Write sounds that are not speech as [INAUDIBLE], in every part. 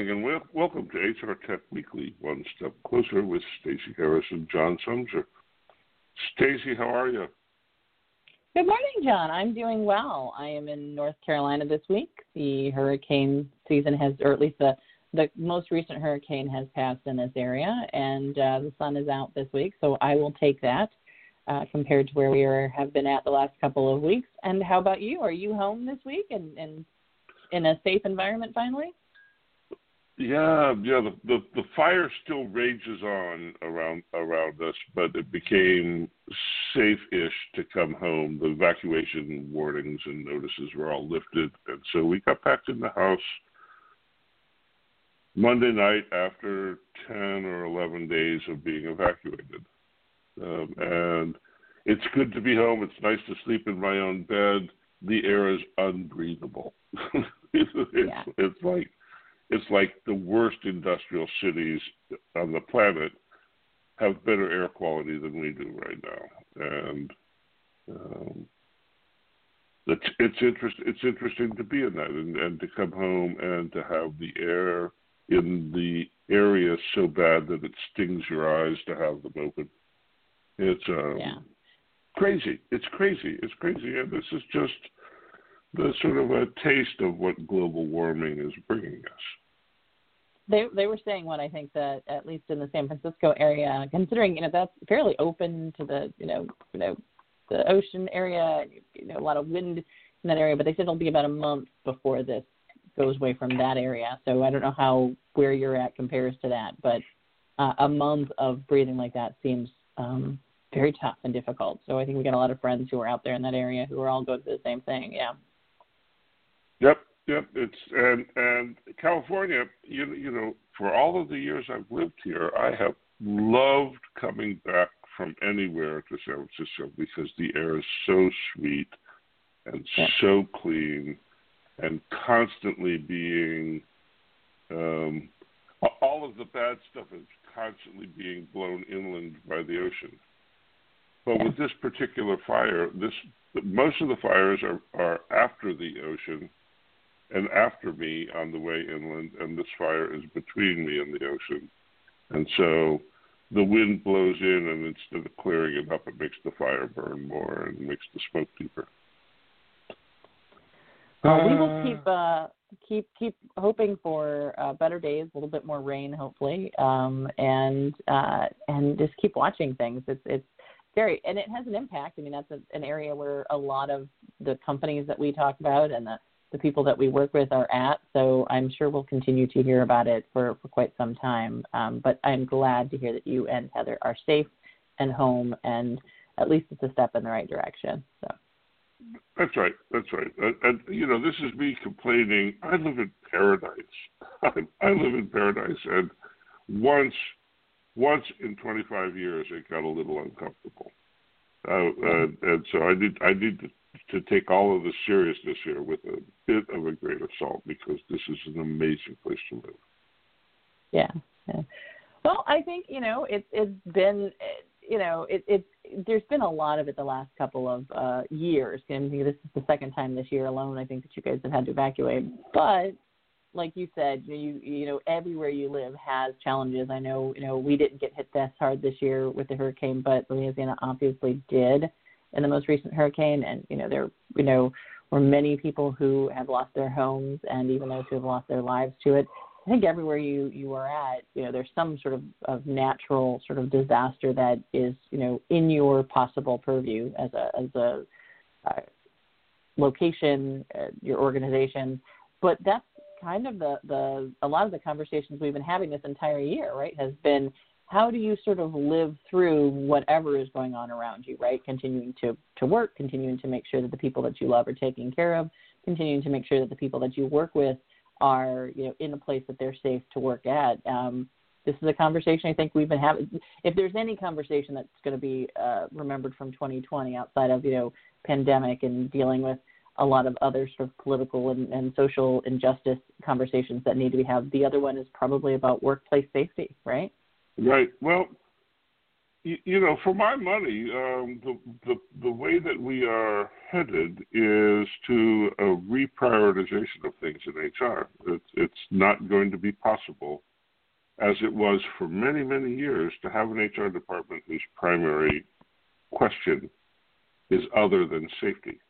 Morning and wel- welcome to HR Tech Weekly, One Step Closer with Stacey Harris and John Sumser. Stacey, how are you? Good morning, John. I'm doing well. I am in North Carolina this week. The hurricane season has, or at least the the most recent hurricane has passed in this area, and uh, the sun is out this week, so I will take that uh, compared to where we are, have been at the last couple of weeks. And how about you? Are you home this week and, and in a safe environment finally? Yeah, yeah. The, the the fire still rages on around around us, but it became safe-ish to come home. The evacuation warnings and notices were all lifted, and so we got back in the house Monday night after ten or eleven days of being evacuated. Um, and it's good to be home. It's nice to sleep in my own bed. The air is unbreathable. [LAUGHS] it's, yeah. it's like it's like the worst industrial cities on the planet have better air quality than we do right now, and um, it's it's interest it's interesting to be in that and, and to come home and to have the air in the area so bad that it stings your eyes to have them open. It's um, yeah. crazy. It's crazy. It's crazy, and this is just the sort of a taste of what global warming is bringing us. They they were saying what I think that at least in the San Francisco area, considering you know that's fairly open to the you know you know the ocean area, you know a lot of wind in that area, but they said it'll be about a month before this goes away from that area. So I don't know how where you're at compares to that, but uh, a month of breathing like that seems um, very tough and difficult. So I think we got a lot of friends who are out there in that area who are all going through the same thing. Yeah. Yep. Yep, it's and and California. You you know, for all of the years I've lived here, I have loved coming back from anywhere to San Francisco because the air is so sweet and yeah. so clean, and constantly being. Um, all of the bad stuff is constantly being blown inland by the ocean. But yeah. with this particular fire, this most of the fires are, are after the ocean and after me on the way inland, and this fire is between me and the ocean. And so the wind blows in, and instead of clearing it up, it makes the fire burn more and makes the smoke deeper. Well, we will keep uh, keep keep hoping for uh, better days, a little bit more rain, hopefully, um, and uh, and just keep watching things. It's it's very and it has an impact. I mean, that's a, an area where a lot of the companies that we talk about and the the people that we work with are at. So I'm sure we'll continue to hear about it for, for quite some time. Um, but I'm glad to hear that you and Heather are safe and home, and at least it's a step in the right direction. So. That's right. That's right. And, and you know, this is me complaining. I live in paradise. [LAUGHS] I, I live in paradise, and once, once in 25 years, it got a little uncomfortable. Uh, and, so I need I need to to take all of the seriousness here with a bit of a grain of salt because this is an amazing place to live. Yeah. yeah. Well, I think you know it's it's been you know it it there's been a lot of it the last couple of uh years. And this is the second time this year alone. I think that you guys have had to evacuate, but like you said, you you know everywhere you live has challenges. I know you know we didn't get hit this hard this year with the hurricane, but Louisiana obviously did in the most recent hurricane, and you know there you know were many people who have lost their homes, and even those who have lost their lives to it. I think everywhere you you are at, you know, there's some sort of, of natural sort of disaster that is, you know, in your possible purview as a as a uh, location, uh, your organization. But that's kind of the the a lot of the conversations we've been having this entire year, right? Has been how do you sort of live through whatever is going on around you, right? Continuing to, to work, continuing to make sure that the people that you love are taken care of, continuing to make sure that the people that you work with are, you know, in a place that they're safe to work at. Um, this is a conversation I think we've been having. If there's any conversation that's going to be uh, remembered from 2020 outside of, you know, pandemic and dealing with a lot of other sort of political and, and social injustice conversations that need to be had, the other one is probably about workplace safety, right? Right. Well, you, you know, for my money, um, the, the the way that we are headed is to a reprioritization of things in HR. It's, it's not going to be possible, as it was for many many years, to have an HR department whose primary question is other than safety.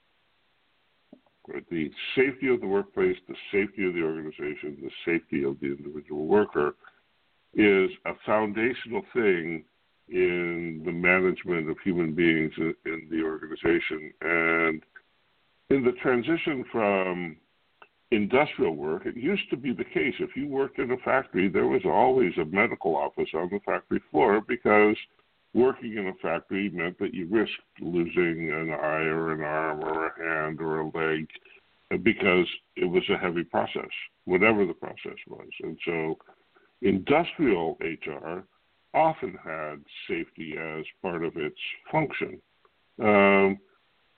The safety of the workplace, the safety of the organization, the safety of the individual worker is a foundational thing in the management of human beings in, in the organization. And in the transition from industrial work, it used to be the case if you worked in a factory, there was always a medical office on the factory floor because working in a factory meant that you risked losing an eye or an arm or a hand or a leg because it was a heavy process, whatever the process was. And so industrial HR often had safety as part of its function. Um,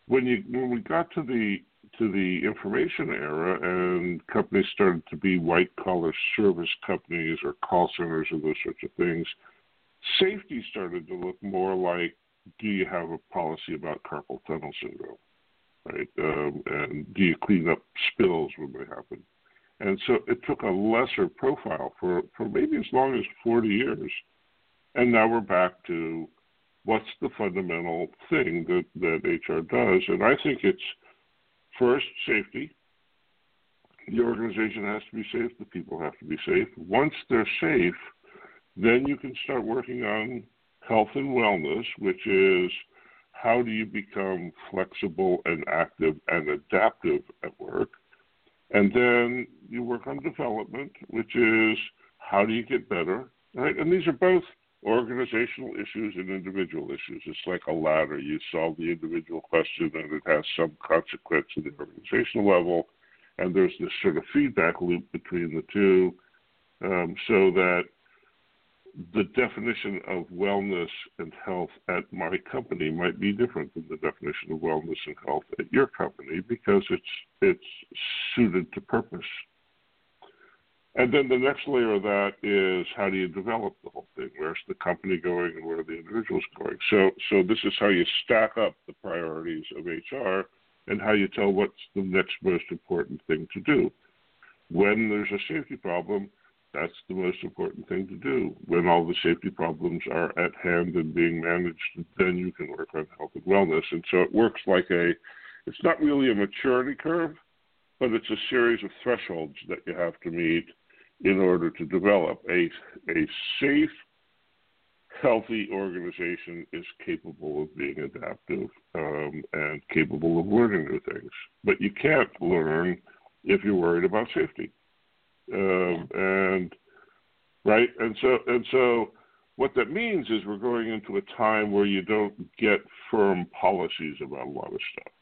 when you when we got to the to the information era and companies started to be white collar service companies or call centers or those sorts of things, safety started to look more like do you have a policy about carpal tunnel syndrome, right? Um, and do you clean up spills when they happen? And so it took a lesser profile for, for maybe as long as 40 years and now we're back to what's the fundamental thing that, that HR does. And I think it's first safety. The organization has to be safe, the people have to be safe. Once they're safe, then you can start working on health and wellness, which is how do you become flexible and active and adaptive at work? And then you work on development, which is how do you get better, right? And these are both organizational issues and individual issues. It's like a ladder. You solve the individual question and it has some consequence at the organizational level. And there's this sort of feedback loop between the two um, so that the definition of wellness and health at my company might be different than the definition of wellness and health at your company because it's it's suited to purpose. And then the next layer of that is how do you develop the whole thing? Where's the company going and where are the individuals going? So, so this is how you stack up the priorities of HR and how you tell what's the next most important thing to do. When there's a safety problem, that's the most important thing to do. When all the safety problems are at hand and being managed, then you can work on health and wellness. And so it works like a, it's not really a maturity curve, but it's a series of thresholds that you have to meet in order to develop a, a safe, healthy organization is capable of being adaptive um, and capable of learning new things. But you can't learn if you're worried about safety. Um, and right, and so and so, what that means is we're going into a time where you don't get firm policies about a lot of stuff.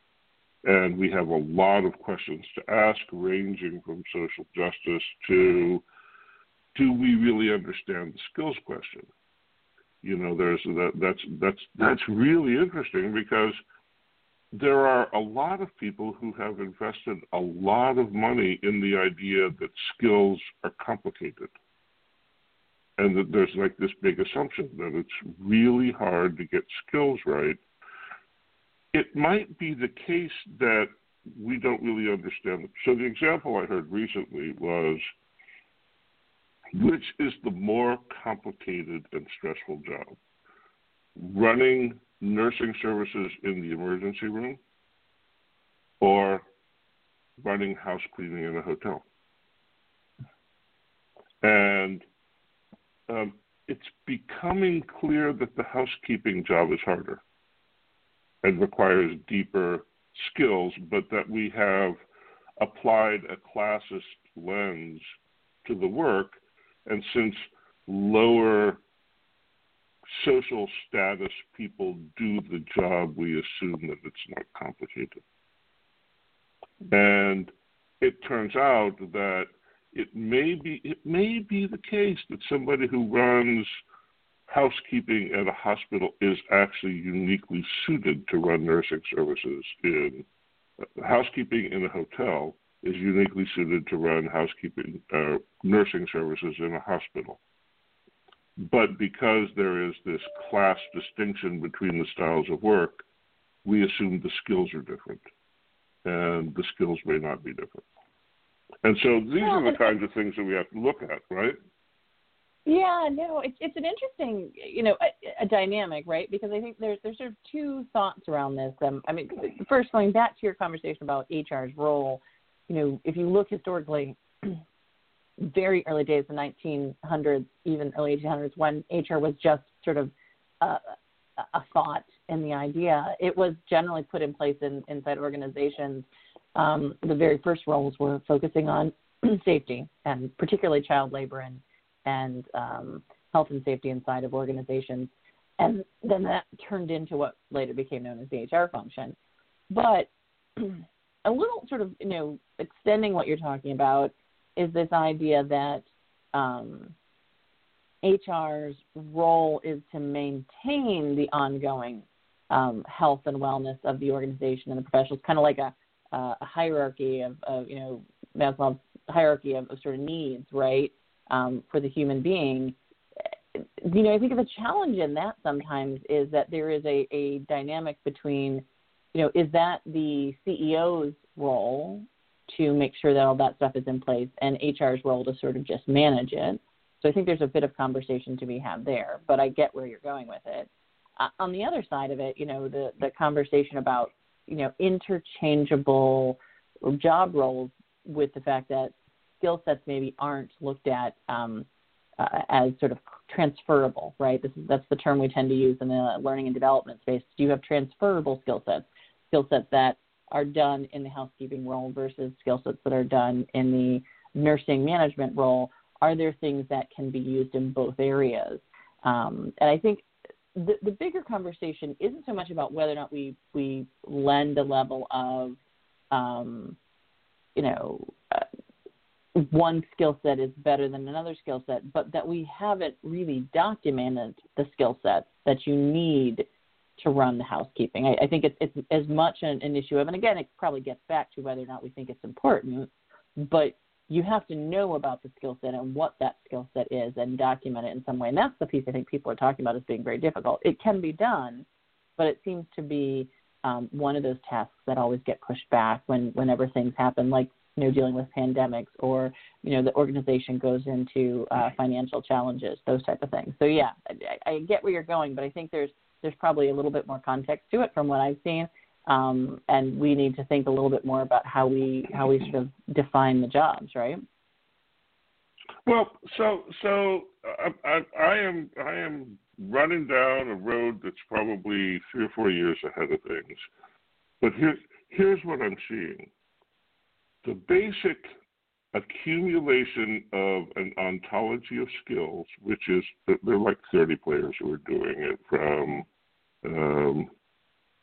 And we have a lot of questions to ask, ranging from social justice to do we really understand the skills question? You know, there's that, that's that's that's really interesting because there are a lot of people who have invested a lot of money in the idea that skills are complicated. And that there's like this big assumption that it's really hard to get skills right. It might be the case that we don't really understand. them. So, the example I heard recently was which is the more complicated and stressful job? Running nursing services in the emergency room or running house cleaning in a hotel? And um, it's becoming clear that the housekeeping job is harder and requires deeper skills, but that we have applied a classist lens to the work and since lower social status people do the job, we assume that it's not complicated. And it turns out that it may be it may be the case that somebody who runs housekeeping at a hospital is actually uniquely suited to run nursing services in uh, housekeeping in a hotel is uniquely suited to run housekeeping uh, nursing services in a hospital. But because there is this class distinction between the styles of work, we assume the skills are different, and the skills may not be different. And so these well, are the kinds of things that we have to look at, right? Yeah, no, it's it's an interesting, you know, a, a dynamic, right? Because I think there's there's sort of two thoughts around this. Um, I mean, first going back to your conversation about HR's role, you know, if you look historically, very early days, the 1900s, even early 1800s, when HR was just sort of a, a thought and the idea, it was generally put in place in, inside organizations. Um, the very first roles were focusing on [CLEARS THROAT] safety and particularly child labor and and um, health and safety inside of organizations. And then that turned into what later became known as the HR function. But [CLEARS THROAT] a little sort of, you know, extending what you're talking about is this idea that um, HR's role is to maintain the ongoing um, health and wellness of the organization and the professionals, kind of like a, a hierarchy of, of, you know, Maslow's hierarchy of, of sort of needs, right, um, for the human being. You know, I think the challenge in that sometimes is that there is a, a dynamic between, you know, is that the CEO's role to make sure that all that stuff is in place and HR's role to sort of just manage it. So I think there's a bit of conversation to be had there, but I get where you're going with it. Uh, on the other side of it, you know, the the conversation about you know interchangeable job roles with the fact that skill sets maybe aren't looked at um, uh, as sort of transferable, right? This is, that's the term we tend to use in the learning and development space. Do you have transferable skill sets, skill sets that are done in the housekeeping role versus skill sets that are done in the nursing management role? Are there things that can be used in both areas? Um, and I think the, the bigger conversation isn't so much about whether or not we, we lend a level of, um, you know, uh, one skill set is better than another skill set, but that we haven't really documented the skill sets that you need to run the housekeeping. I, I think it's, it's as much an, an issue of, and again, it probably gets back to whether or not we think it's important, but you have to know about the skill set and what that skill set is and document it in some way. And that's the piece I think people are talking about as being very difficult. It can be done, but it seems to be um, one of those tasks that always get pushed back when whenever things happen, like you know dealing with pandemics or you know the organization goes into uh, financial challenges, those type of things. So yeah, I, I get where you're going, but I think there's there's probably a little bit more context to it from what I've seen. Um, and we need to think a little bit more about how we how we sort of define the jobs, right? Well, so so I, I, I am I am running down a road that's probably three or four years ahead of things, but here's here's what I'm seeing: the basic accumulation of an ontology of skills, which is there are like 30 players who are doing it from um,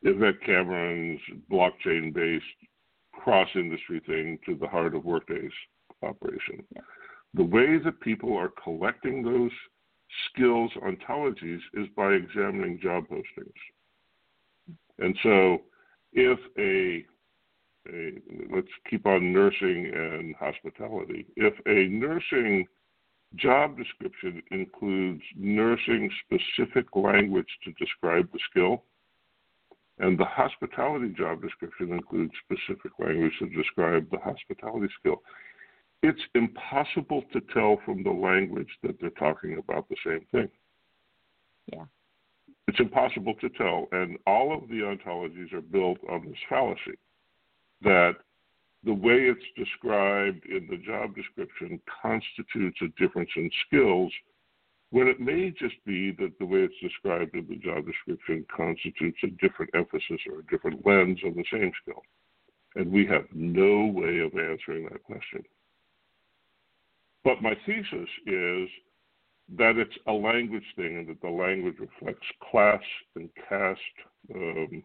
Yvette Cameron's blockchain based cross industry thing to the heart of Workday's operation. Yeah. The way that people are collecting those skills ontologies is by examining job postings. And so if a a, let's keep on nursing and hospitality. If a nursing job description includes nursing specific language to describe the skill, and the hospitality job description includes specific language to describe the hospitality skill, it's impossible to tell from the language that they're talking about the same thing. Yeah. It's impossible to tell, and all of the ontologies are built on this fallacy that the way it's described in the job description constitutes a difference in skills when it may just be that the way it's described in the job description constitutes a different emphasis or a different lens on the same skill. And we have no way of answering that question. But my thesis is that it's a language thing and that the language reflects class and caste um,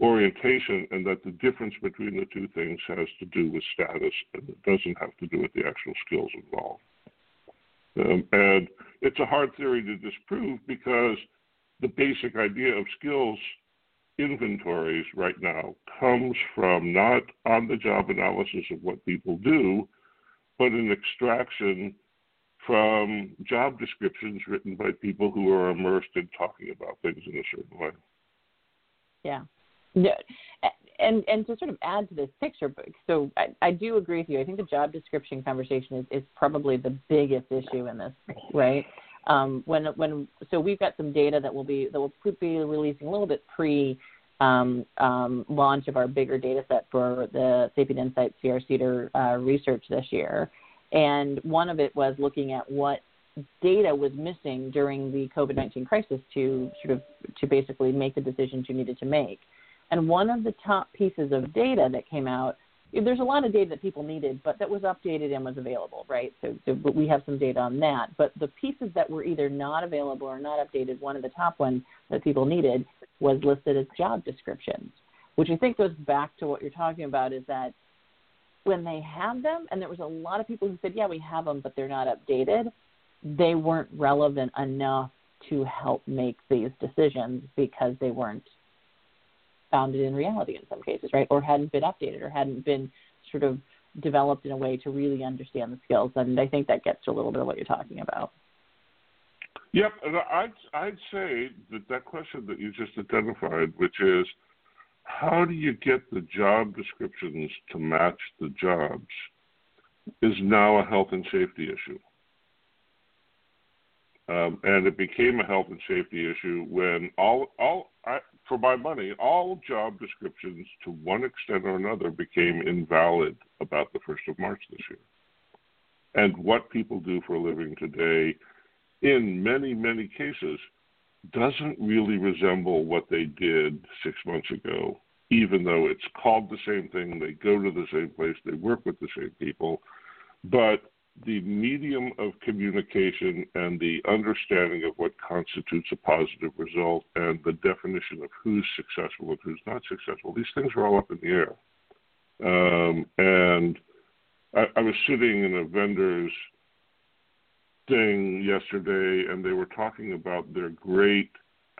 orientation, and that the difference between the two things has to do with status and it doesn't have to do with the actual skills involved. Um, and it's a hard theory to disprove because the basic idea of skills inventories right now comes from not on the job analysis of what people do, but an extraction from job descriptions written by people who are immersed in talking about things in a certain way. Yeah. Yeah. And and to sort of add to this picture, so I, I do agree with you. I think the job description conversation is, is probably the biggest issue in this, right? Um, when when so we've got some data that will be that will be releasing a little bit pre um, um, launch of our bigger data set for the Sapient Insights CR CEDAR uh, research this year. And one of it was looking at what data was missing during the COVID 19 crisis to sort of to basically make the decisions you needed to make. And one of the top pieces of data that came out, there's a lot of data that people needed, but that was updated and was available, right? So, so we have some data on that. But the pieces that were either not available or not updated, one of the top ones that people needed was listed as job descriptions, which I think goes back to what you're talking about is that when they have them, and there was a lot of people who said, yeah, we have them, but they're not updated, they weren't relevant enough to help make these decisions because they weren't founded in reality in some cases, right? Or hadn't been updated or hadn't been sort of developed in a way to really understand the skills. And I think that gets to a little bit of what you're talking about. Yep, and I'd I'd say that that question that you just identified, which is how do you get the job descriptions to match the jobs, is now a health and safety issue. Um, and it became a health and safety issue when all all I, for my money all job descriptions to one extent or another became invalid about the first of March this year. And what people do for a living today, in many many cases, doesn't really resemble what they did six months ago. Even though it's called the same thing, they go to the same place, they work with the same people, but the medium of communication and the understanding of what constitutes a positive result and the definition of who's successful and who's not successful, these things are all up in the air. Um, and I, I was sitting in a vendor's thing yesterday, and they were talking about their great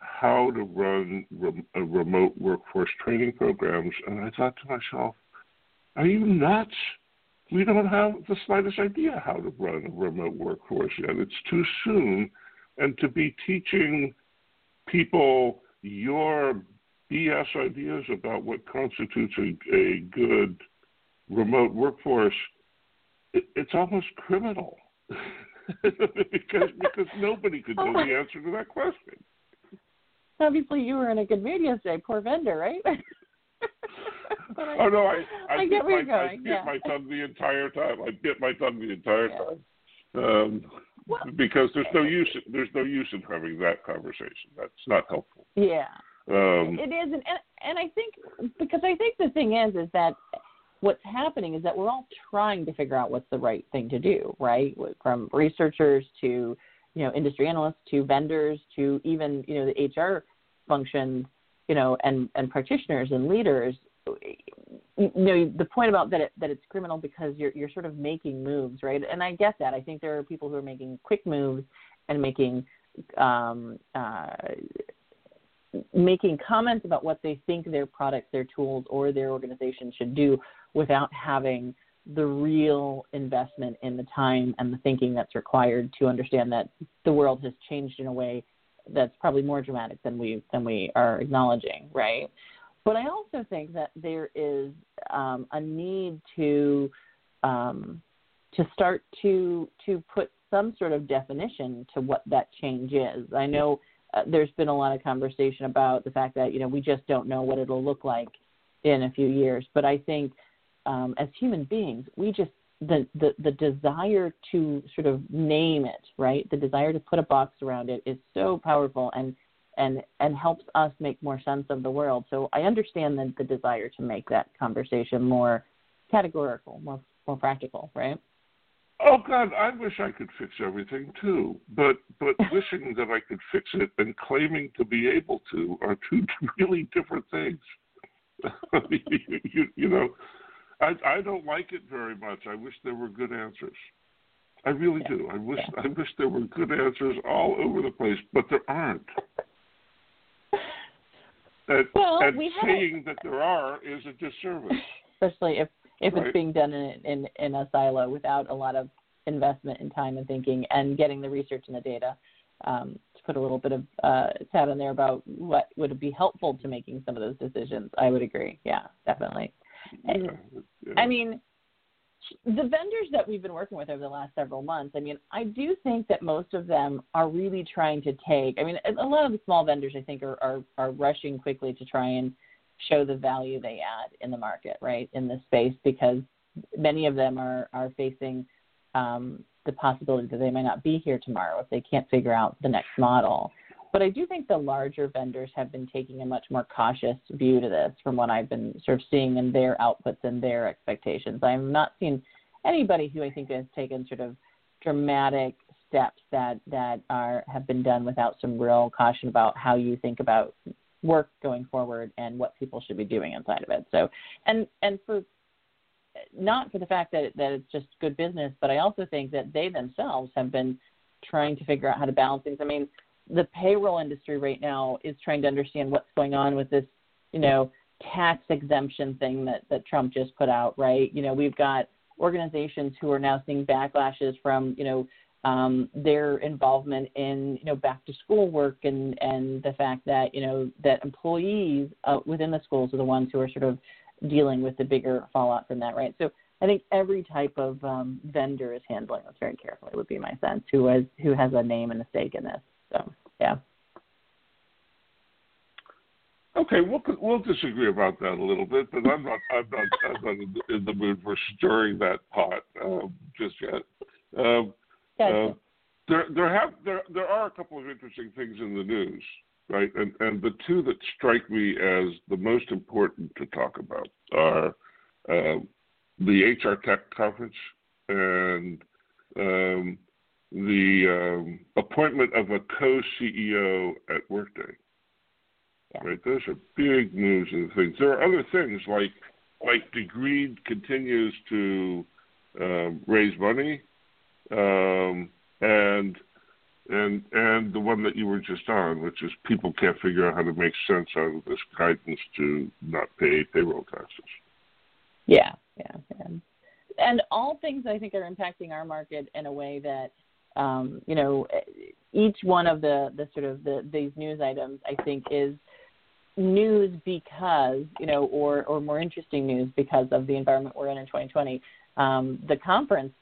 how to run a remote workforce training programs. And I thought to myself, are you nuts? We don't have the slightest idea how to run a remote workforce yet. It's too soon. And to be teaching people your BS ideas about what constitutes a, a good remote workforce, it, it's almost criminal. [LAUGHS] because because nobody could know the [LAUGHS] answer to that question. Obviously, you were in a good mood yesterday. Poor vendor, right? [LAUGHS] [LAUGHS] oh no, I [LAUGHS] I, I bit, my, I bit yeah. my tongue the entire time. I bit my tongue the entire time. Um, well, because there's no use there's no use in having that conversation. That's not helpful. Yeah. Um, it is, and and I think because I think the thing is is that what's happening is that we're all trying to figure out what's the right thing to do, right? From researchers to you know industry analysts to vendors to even you know the HR functions you know, and and practitioners and leaders, you know, the point about that it, that it's criminal because you're you're sort of making moves, right? And I get that. I think there are people who are making quick moves and making um, uh, making comments about what they think their products, their tools, or their organization should do without having the real investment in the time and the thinking that's required to understand that the world has changed in a way that's probably more dramatic than we than we are acknowledging, right? But I also think that there is um, a need to um, to start to to put some sort of definition to what that change is. I know uh, there's been a lot of conversation about the fact that you know we just don't know what it'll look like in a few years, but I think um, as human beings, we just the, the the desire to sort of name it, right? The desire to put a box around it is so powerful and and and helps us make more sense of the world. So I understand the, the desire to make that conversation more categorical, more more practical, right? Oh God, I wish I could fix everything too, but but [LAUGHS] wishing that I could fix it and claiming to be able to are two [LAUGHS] really different things. [LAUGHS] you, you, you know, I I don't like it very much. I wish there were good answers. I really yeah. do. I wish yeah. I wish there were good answers all over the place, but there aren't. And, well, we saying that there are is a disservice. Especially if if right. it's being done in, in in a silo without a lot of investment in time and thinking and getting the research and the data. Um, to put a little bit of uh, tat in there about what would be helpful to making some of those decisions, I would agree. Yeah, definitely. Yeah, yeah. I mean, the vendors that we've been working with over the last several months, I mean, I do think that most of them are really trying to take. I mean, a lot of the small vendors, I think, are are, are rushing quickly to try and show the value they add in the market, right, in this space, because many of them are are facing um, the possibility that they might not be here tomorrow if they can't figure out the next model. But I do think the larger vendors have been taking a much more cautious view to this from what I've been sort of seeing in their outputs and their expectations. I've not seen anybody who I think has taken sort of dramatic steps that that are have been done without some real caution about how you think about work going forward and what people should be doing inside of it. So and and for not for the fact that that it's just good business, but I also think that they themselves have been trying to figure out how to balance things. I mean, the payroll industry right now is trying to understand what's going on with this, you know, tax exemption thing that that Trump just put out, right? You know, we've got organizations who are now seeing backlashes from, you know, um, their involvement in, you know, back to school work and and the fact that, you know, that employees uh, within the schools are the ones who are sort of dealing with the bigger fallout from that, right? So I think every type of um, vendor is handling this very carefully. Would be my sense. Who has who has a name and a stake in this? So yeah. Okay, we'll we'll disagree about that a little bit, but I'm not I'm not I'm not in the mood for stirring that pot um, just yet. Um, gotcha. uh, there there have there there are a couple of interesting things in the news, right? And and the two that strike me as the most important to talk about are uh, the HR Tech conference and um, the um, appointment of a co-CEO at Workday. Right, those are big moves and things. There are other things like like Degreed continues to um, raise money, um, and and and the one that you were just on, which is people can't figure out how to make sense out of this guidance to not pay payroll taxes. Yeah, yeah, yeah. and all things I think are impacting our market in a way that um, you know, each one of the, the sort of the, these news items, I think, is news because, you know, or, or more interesting news because of the environment we're in in 2020. Um, the conference,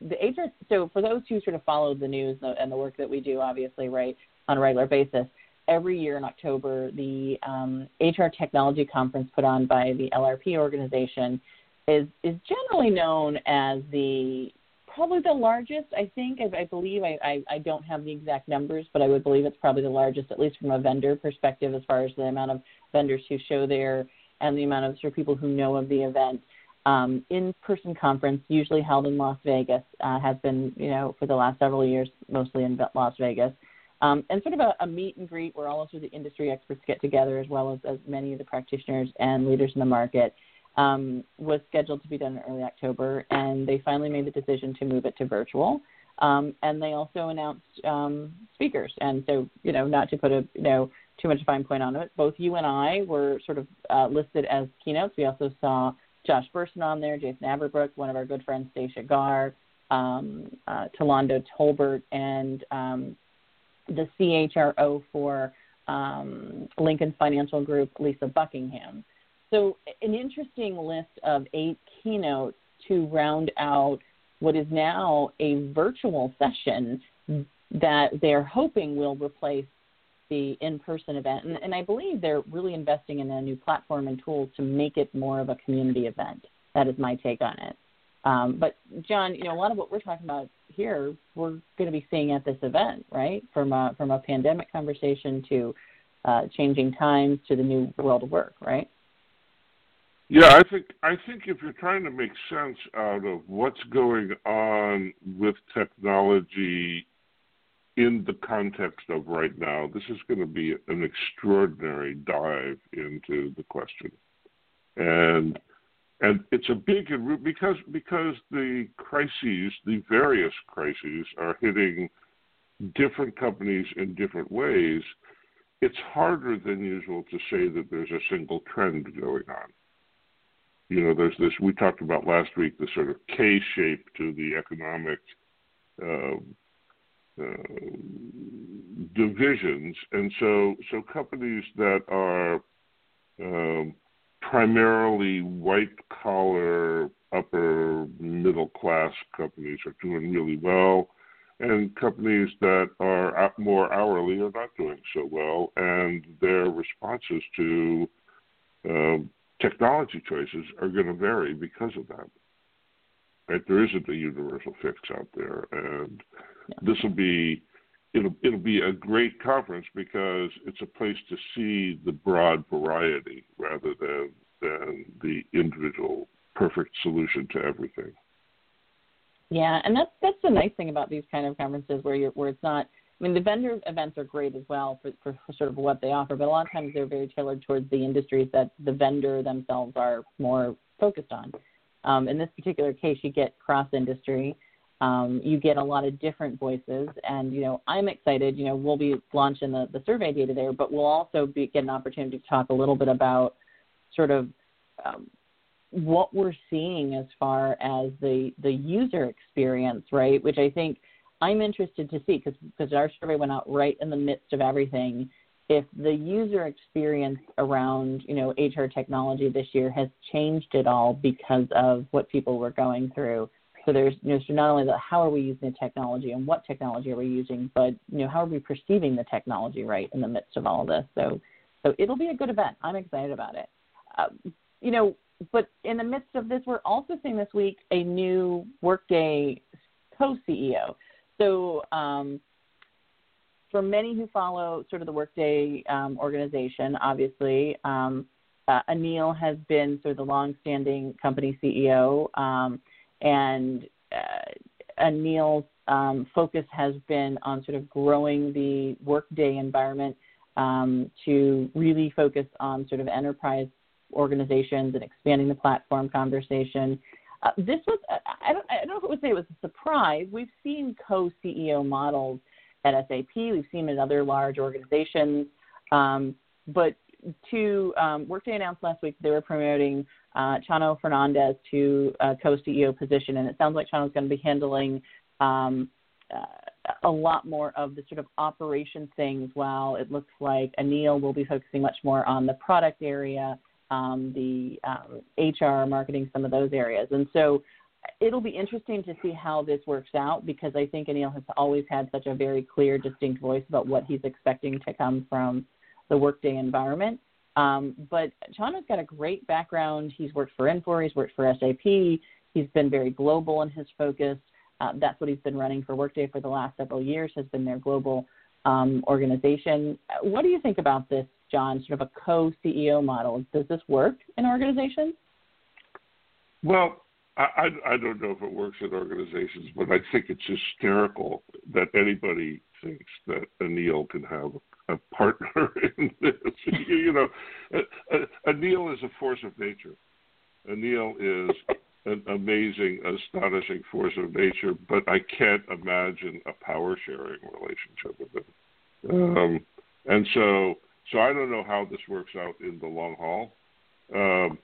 the HR, so for those who sort of follow the news and the work that we do, obviously, right, on a regular basis, every year in October, the um, HR Technology Conference put on by the LRP organization is, is generally known as the probably the largest. I think I, I believe I, I, I don't have the exact numbers, but I would believe it's probably the largest, at least from a vendor perspective, as far as the amount of vendors who show there and the amount of sort of people who know of the event. Um, in-person conference, usually held in Las Vegas, uh, has been you know for the last several years, mostly in Las Vegas. Um, and sort of a, a, meet and greet where all of the industry experts get together, as well as, as many of the practitioners and leaders in the market um, was scheduled to be done in early October, and they finally made the decision to move it to virtual. Um, and they also announced um, speakers. And so, you know, not to put a you know too much fine point on it, both you and I were sort of uh, listed as keynotes. We also saw Josh Bersin on there, Jason Averbook, one of our good friends, Stacia Garr, um, uh, Tolando Tolbert, and um, the CHRO for um, Lincoln Financial Group, Lisa Buckingham. So, an interesting list of eight keynotes to round out what is now a virtual session that they're hoping will replace the in person event. And, and, I believe they're really investing in a new platform and tools to make it more of a community event. That is my take on it. Um, but, John, you know, a lot of what we're talking about here, we're going to be seeing at this event, right? From a, from a pandemic conversation to uh, changing times to the new world of work, right? Yeah, I think I think if you're trying to make sense out of what's going on with technology in the context of right now, this is going to be an extraordinary dive into the question, and and it's a big because because the crises, the various crises, are hitting different companies in different ways. It's harder than usual to say that there's a single trend going on you know, there's this, we talked about last week, the sort of K shape to the economic um, uh, divisions, and so so companies that are um, primarily white collar, upper middle class companies are doing really well, and companies that are more hourly are not doing so well, and their responses to um, technology choices are going to vary because of that. Right? There isn't a universal fix out there, and yeah. this will be it'll it'll be a great conference because it's a place to see the broad variety rather than than the individual perfect solution to everything. Yeah, and that's that's the nice thing about these kind of conferences where you're where it's not. I mean, the vendor events are great as well for, for, for sort of what they offer, but a lot of times they're very tailored towards the industries that the vendor themselves are more focused on. Um, in this particular case, you get cross industry. Um, you get a lot of different voices, and you know I'm excited. You know we'll be launching the, the survey data there, but we'll also be, get an opportunity to talk a little bit about sort of um, what we're seeing as far as the the user experience, right? Which I think I'm interested to see because because our survey went out right in the midst of everything. If the user experience around you know HR technology this year has changed at all because of what people were going through. So there's you know so not only the how are we using the technology and what technology are we using, but you know how are we perceiving the technology right in the midst of all this. So so it'll be a good event. I'm excited about it. Uh, you know, but in the midst of this, we're also seeing this week a new Workday co-CEO. So um, for many who follow sort of the Workday um, organization, obviously, um, uh, Aneel has been sort of the long-standing company CEO, um, and uh, Aneel's um, focus has been on sort of growing the Workday environment um, to really focus on sort of enterprise organizations and expanding the platform conversation. Uh, this was, I don't, I don't know if it would say it was a surprise. We've seen co CEO models at SAP, we've seen in other large organizations. Um, but to um, Workday announced last week they were promoting uh, Chano Fernandez to a co CEO position, and it sounds like Chano is going to be handling um, uh, a lot more of the sort of operation things, while it looks like Aneel will be focusing much more on the product area um, the um, HR, marketing, some of those areas. And so it'll be interesting to see how this works out because I think Aneel has always had such a very clear, distinct voice about what he's expecting to come from the Workday environment. Um, but Chano's got a great background. He's worked for Infor, he's worked for SAP, he's been very global in his focus. Uh, that's what he's been running for Workday for the last several years, has been their global um, organization. What do you think about this John, sort of a co-CEO model. Does this work in organizations? Well, I, I, don't know if it works in organizations, but I think it's hysterical that anybody thinks that Aneel can have a partner [LAUGHS] in this. you know, Aneel is a force of nature. Aneel is an amazing, astonishing force of nature, but I can't imagine a power sharing relationship with him. Um, and so so I don't know how this works out in the long haul, um,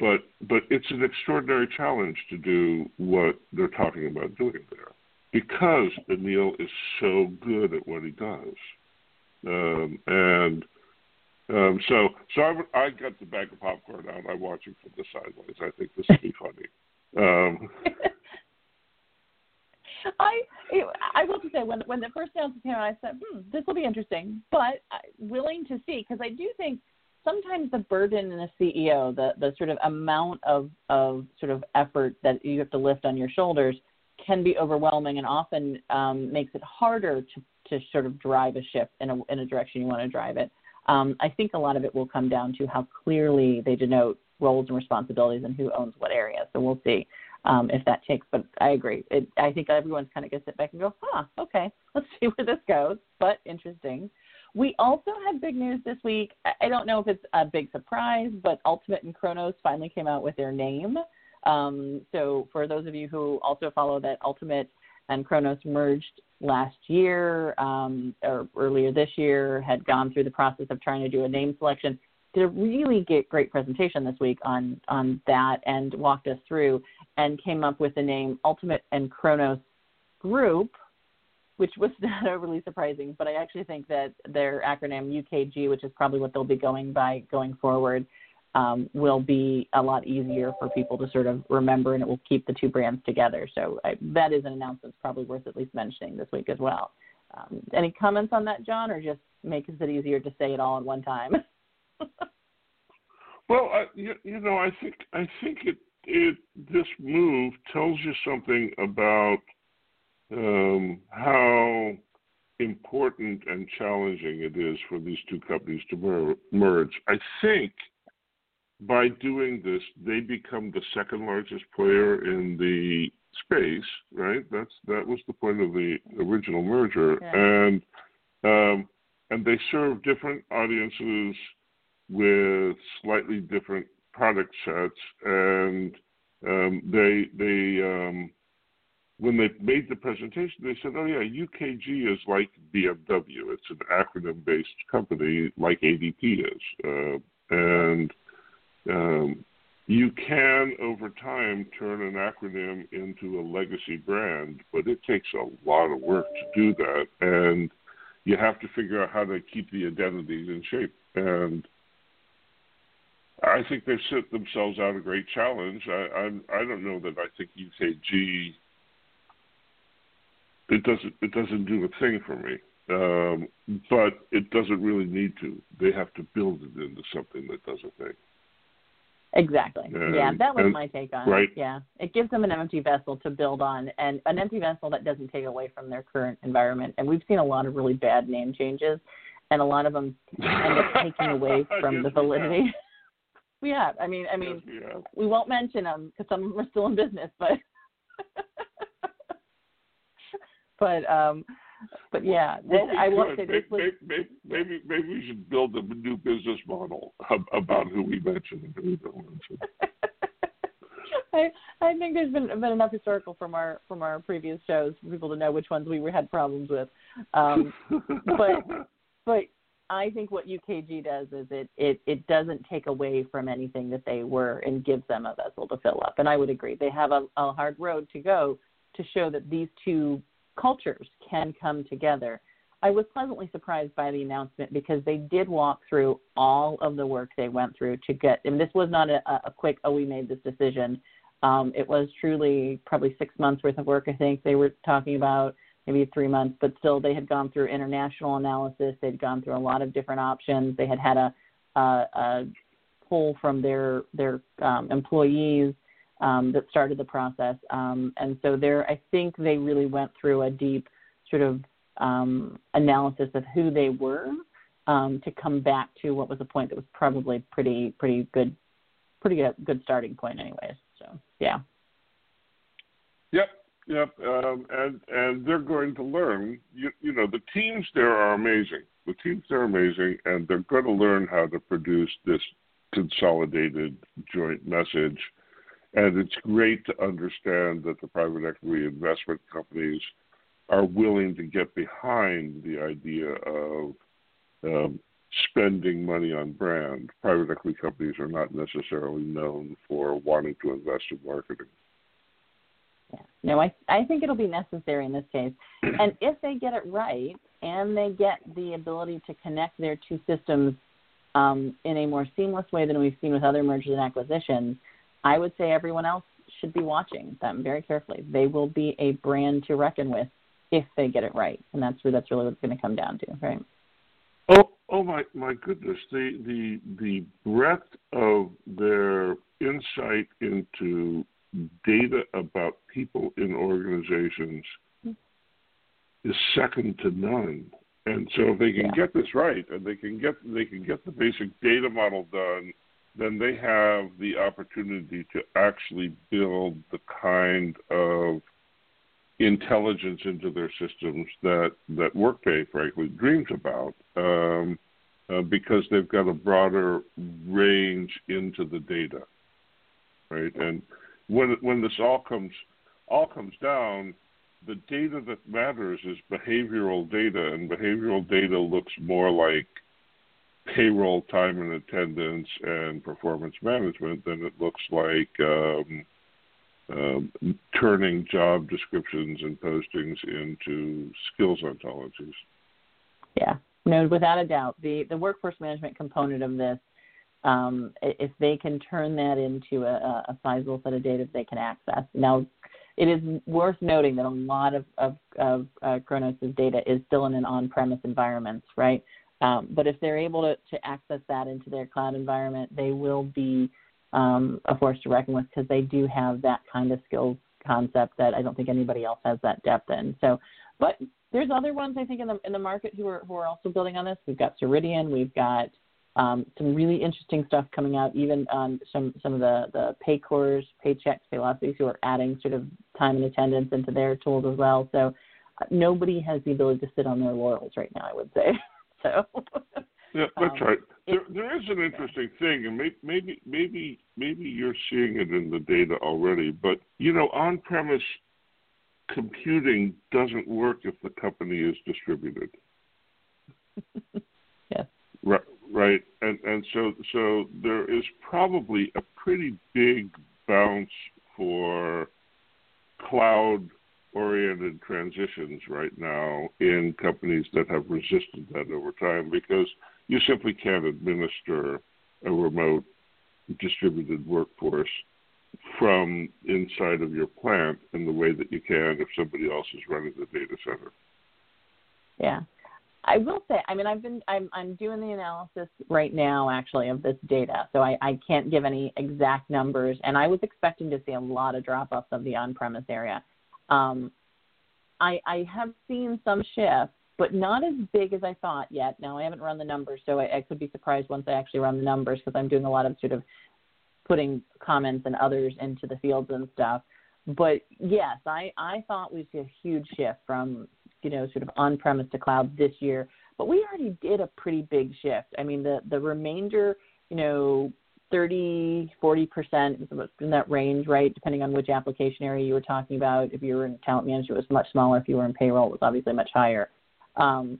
but but it's an extraordinary challenge to do what they're talking about doing there, because Aneel is so good at what he does, um, and um, so so I, I got the bag of popcorn out. I'm watching from the sidelines. I think this will be funny. [LAUGHS] I I will say when when the first announcement came out, I said, hmm, this will be interesting, but willing to see because I do think sometimes the burden in a CEO, the the sort of amount of of sort of effort that you have to lift on your shoulders, can be overwhelming and often um, makes it harder to to sort of drive a ship in a in a direction you want to drive it. Um, I think a lot of it will come down to how clearly they denote roles and responsibilities and who owns what area. So we'll see um, if that takes. But I agree. It, I think everyone's kind of going to sit back and go, huh, okay, [LAUGHS] let's see where this goes. But interesting. We also had big news this week. I don't know if it's a big surprise, but Ultimate and Kronos finally came out with their name. Um, so for those of you who also follow that Ultimate and Kronos merged last year um, or earlier this year, had gone through the process of trying to do a name selection did a really great presentation this week on on that and walked us through and came up with the name Ultimate and Kronos group, which was [LAUGHS] not overly surprising, but I actually think that their acronym UKG, which is probably what they'll be going by going forward, um, will be a lot easier for people to sort of remember, and it will keep the two brands together. So I, that is an announcement that's probably worth at least mentioning this week as well. Um, any comments on that, John, or just makes it easier to say it all at one time? [LAUGHS] well, I, you, you know, I think I think it it this move tells you something about um, how important and challenging it is for these two companies to mer- merge. I think by doing this, they become the second largest player in the space, right? That's that was the point of the original merger, yeah. and um, and they serve different audiences with slightly different product sets, and um, they they um, when they made the presentation, they said, "Oh yeah, UKG is like BMW. It's an acronym-based company, like ADP is." Uh, and um, you can, over time, turn an acronym into a legacy brand, but it takes a lot of work to do that, and you have to figure out how to keep the identities in shape. And I think they've set themselves out a great challenge. I I'm, I don't know that I think UKG it doesn't it doesn't do a thing for me. Um, but it doesn't really need to. They have to build it into something that does a thing. Exactly. And, yeah, that was and, my take on right. it. Yeah, it gives them an empty vessel to build on, and an empty vessel that doesn't take away from their current environment. And we've seen a lot of really bad name changes, and a lot of them end up [LAUGHS] taking away from the validity. We have. I mean, I mean, yes, we, we won't mention them because some of them are still in business, but. [LAUGHS] but um but yeah, well, I will say this was, maybe, maybe, maybe we should build a new business model about who we mention and who we don't mention. [LAUGHS] I I think there's been been enough historical from our from our previous shows for people to know which ones we had problems with. Um, but [LAUGHS] but I think what UKG does is it, it it doesn't take away from anything that they were and gives them a vessel to fill up. And I would agree they have a, a hard road to go to show that these two cultures can come together. I was pleasantly surprised by the announcement because they did walk through all of the work they went through to get, and this was not a, a quick, oh, we made this decision. Um, it was truly probably six months worth of work, I think they were talking about, maybe three months, but still they had gone through international analysis. They'd gone through a lot of different options. They had had a, a, a pull from their, their um, employees um, that started the process. Um, and so there, I think they really went through a deep sort of um, analysis of who they were um, to come back to what was a point that was probably pretty pretty good, pretty good, good starting point, anyways. So yeah. Yep, yep, um, and and they're going to learn. You you know the teams there are amazing. The teams there are amazing, and they're going to learn how to produce this consolidated joint message and it's great to understand that the private equity investment companies are willing to get behind the idea of um, spending money on brand. Private equity companies are not necessarily known for wanting to invest in marketing. No, I I think it'll be necessary in this case. And if they get it right and they get the ability to connect their two systems um, in a more seamless way than we've seen with other mergers and acquisitions, I would say everyone else should be watching them very carefully. They will be a brand to reckon with if they get it right, and that's where that's really what it's going to come down to, right? Oh, oh my my goodness! The the the breadth of their insight into data about people in organizations is second to none. And so if they can yeah. get this right and they can get they can get the basic data model done then they have the opportunity to actually build the kind of intelligence into their systems that that Workday, frankly, dreams about, um, uh, because they've got a broader range into the data, right? And when when this all comes all comes down, the data that matters is behavioral data, and behavioral data looks more like payroll time and attendance and performance management than it looks like um, um, turning job descriptions and postings into skills ontologies. Yeah, no, without a doubt, the the workforce management component of this, um, if they can turn that into a, a sizable set of data that they can access. Now, it is worth noting that a lot of of, of uh, Kronos' data is still in an on-premise environment, right? Um, but if they're able to, to access that into their cloud environment, they will be um, a force to reckon with because they do have that kind of skills concept that I don't think anybody else has that depth in. So, but there's other ones I think in the in the market who are who are also building on this. We've got Ceridian, we've got um, some really interesting stuff coming out, even on some some of the the Paycors, Paychex, Paylocities who are adding sort of time and attendance into their tools as well. So uh, nobody has the ability to sit on their laurels right now. I would say. [LAUGHS] so. Yeah, that's um, right. There, there is an interesting thing, and maybe, maybe, maybe, maybe you're seeing it in the data already. But you know, on-premise computing doesn't work if the company is distributed. [LAUGHS] yes. Right, right, and and so so there is probably a pretty big bounce for cloud oriented transitions right now in companies that have resisted that over time because you simply can't administer a remote distributed workforce from inside of your plant in the way that you can if somebody else is running the data center. Yeah. I will say, I mean, I've been, I'm, I'm doing the analysis right now, actually, of this data. So I, I can't give any exact numbers, and I was expecting to see a lot of drop-offs of the on-premise area. Um, I, I have seen some shifts, but not as big as I thought yet. Now I haven't run the numbers, so I, I could be surprised once I actually run the numbers because I'm doing a lot of sort of putting comments and others into the fields and stuff. But yes, I, I thought we'd see a huge shift from you know sort of on-premise to cloud this year, but we already did a pretty big shift. I mean the the remainder, you know, 30, 40 percent in that range, right? Depending on which application area you were talking about. If you were in talent management, it was much smaller. If you were in payroll, it was obviously much higher um,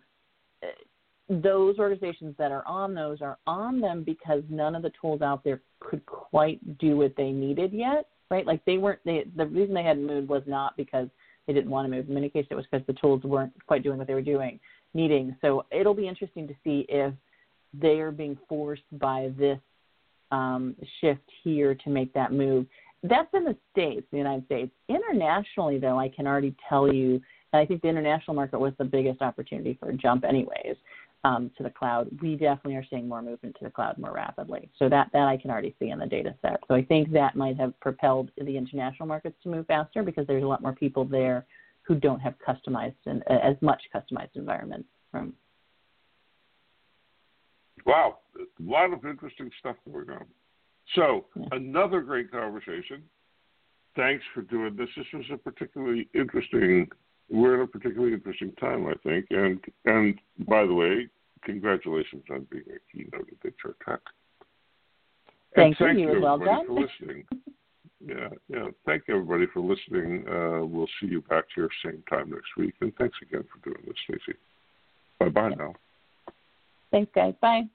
those organizations that are on those are on them because none of the tools out there could quite do what they needed yet, right? Like they weren't. They, the reason they hadn't moved was not because they didn't want to move. In many cases, it was because the tools weren't quite doing what they were doing, needing. So it'll be interesting to see if they are being forced by this um, shift here to make that move. That's in the states, the United States. Internationally, though, I can already tell you and I think the international market was the biggest opportunity for a jump, anyways, um, to the cloud. We definitely are seeing more movement to the cloud more rapidly. So that that I can already see in the data set. So I think that might have propelled the international markets to move faster because there's a lot more people there who don't have customized and uh, as much customized environments. From wow, a lot of interesting stuff going on. So yeah. another great conversation. Thanks for doing this. This was a particularly interesting we're in a particularly interesting time, I think. And and by the way, congratulations on being a keynote at HR Tech. Thank, thank you, you well everybody for listening. [LAUGHS] yeah, yeah. Thank you everybody for listening. Uh, we'll see you back here same time next week. And thanks again for doing this, Stacey. Bye bye now. Thanks, guys. Bye.